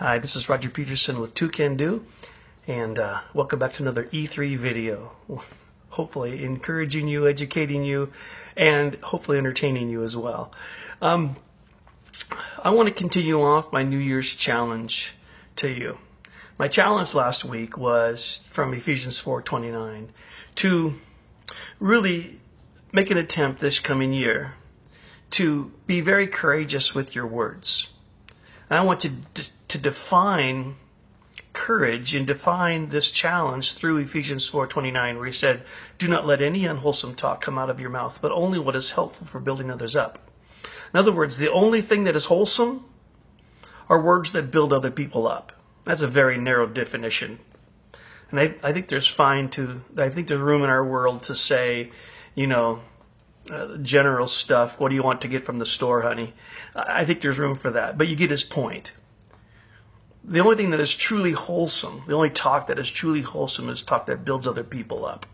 Hi, this is Roger Peterson with Two Can Do, and uh, welcome back to another E3 video. Hopefully, encouraging you, educating you, and hopefully entertaining you as well. Um, I want to continue off my New Year's challenge to you. My challenge last week was from Ephesians 4:29 to really make an attempt this coming year to be very courageous with your words. And I want you to, to define courage and define this challenge through Ephesians 4:29 where he said, "Do not let any unwholesome talk come out of your mouth, but only what is helpful for building others up." In other words, the only thing that is wholesome are words that build other people up. That's a very narrow definition. And I, I think there's fine to I think there's room in our world to say, you know, uh, general stuff. What do you want to get from the store, honey? I think there's room for that. But you get his point. The only thing that is truly wholesome, the only talk that is truly wholesome is talk that builds other people up.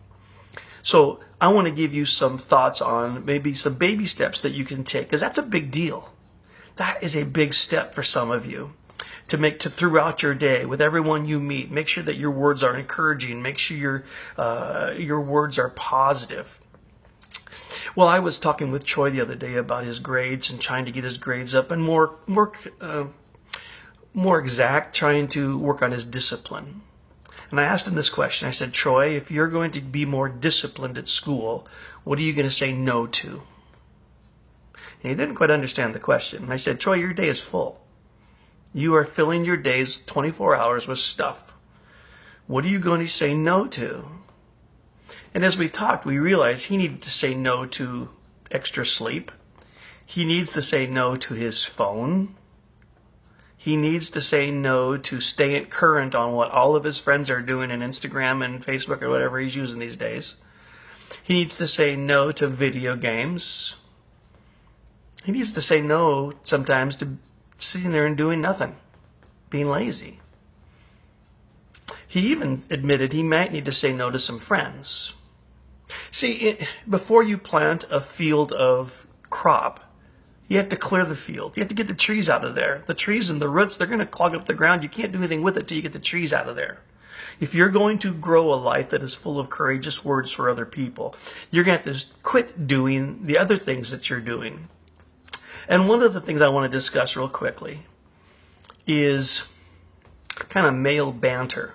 So I want to give you some thoughts on maybe some baby steps that you can take, because that's a big deal. That is a big step for some of you to make to throughout your day with everyone you meet. Make sure that your words are encouraging. Make sure your uh, your words are positive. Well, I was talking with Troy the other day about his grades and trying to get his grades up, and more more uh, more exact, trying to work on his discipline. And I asked him this question. I said, Troy, if you're going to be more disciplined at school, what are you going to say no to? And he didn't quite understand the question. And I said, Troy, your day is full. You are filling your days 24 hours with stuff. What are you going to say no to? And as we talked, we realized he needed to say no to extra sleep. He needs to say no to his phone. He needs to say no to staying current on what all of his friends are doing in Instagram and Facebook or whatever he's using these days. He needs to say no to video games. He needs to say no sometimes to sitting there and doing nothing, being lazy. He even admitted he might need to say no to some friends. See, it, before you plant a field of crop, you have to clear the field. You have to get the trees out of there. The trees and the roots, they're going to clog up the ground. You can't do anything with it till you get the trees out of there. If you're going to grow a life that is full of courageous words for other people, you're going to have to quit doing the other things that you're doing. And one of the things I want to discuss real quickly is kind of male banter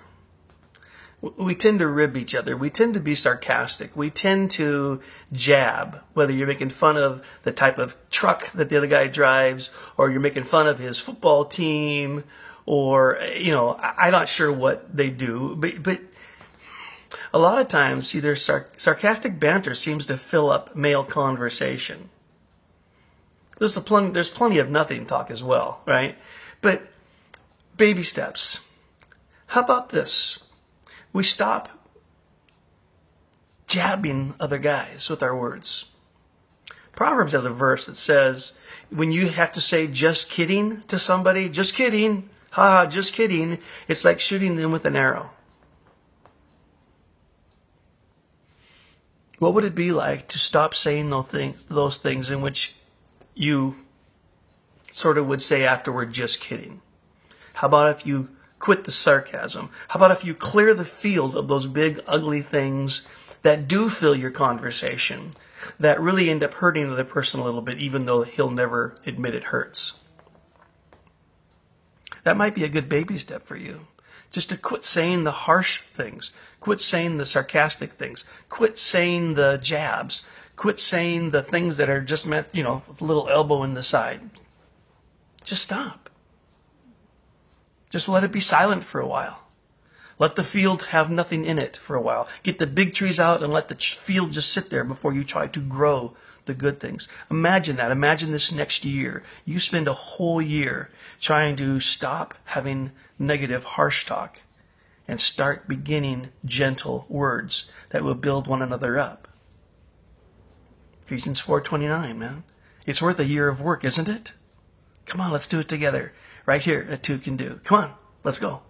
we tend to rib each other. We tend to be sarcastic. We tend to jab, whether you're making fun of the type of truck that the other guy drives, or you're making fun of his football team, or, you know, I'm not sure what they do, but, but a lot of times, either sar- sarcastic banter seems to fill up male conversation. There's, plenty, there's plenty of nothing talk as well, right? But baby steps. How about this? We stop jabbing other guys with our words. Proverbs has a verse that says, when you have to say just kidding to somebody, just kidding, ha, just kidding, it's like shooting them with an arrow. What would it be like to stop saying those things, those things in which you sort of would say afterward, just kidding? How about if you quit the sarcasm? How about if you clear the field of those big, ugly things that do fill your conversation, that really end up hurting the other person a little bit, even though he'll never admit it hurts? That might be a good baby step for you. Just to quit saying the harsh things, quit saying the sarcastic things, quit saying the jabs, quit saying the things that are just meant, you know, with a little elbow in the side. Just stop. Just let it be silent for a while. Let the field have nothing in it for a while. Get the big trees out and let the field just sit there before you try to grow the good things. Imagine that. Imagine this next year. You spend a whole year trying to stop having negative, harsh talk and start beginning gentle words that will build one another up. Ephesians 4:29, man. It's worth a year of work, isn't it? Come on, let's do it together right here at Two Can Do. Come on, let's go.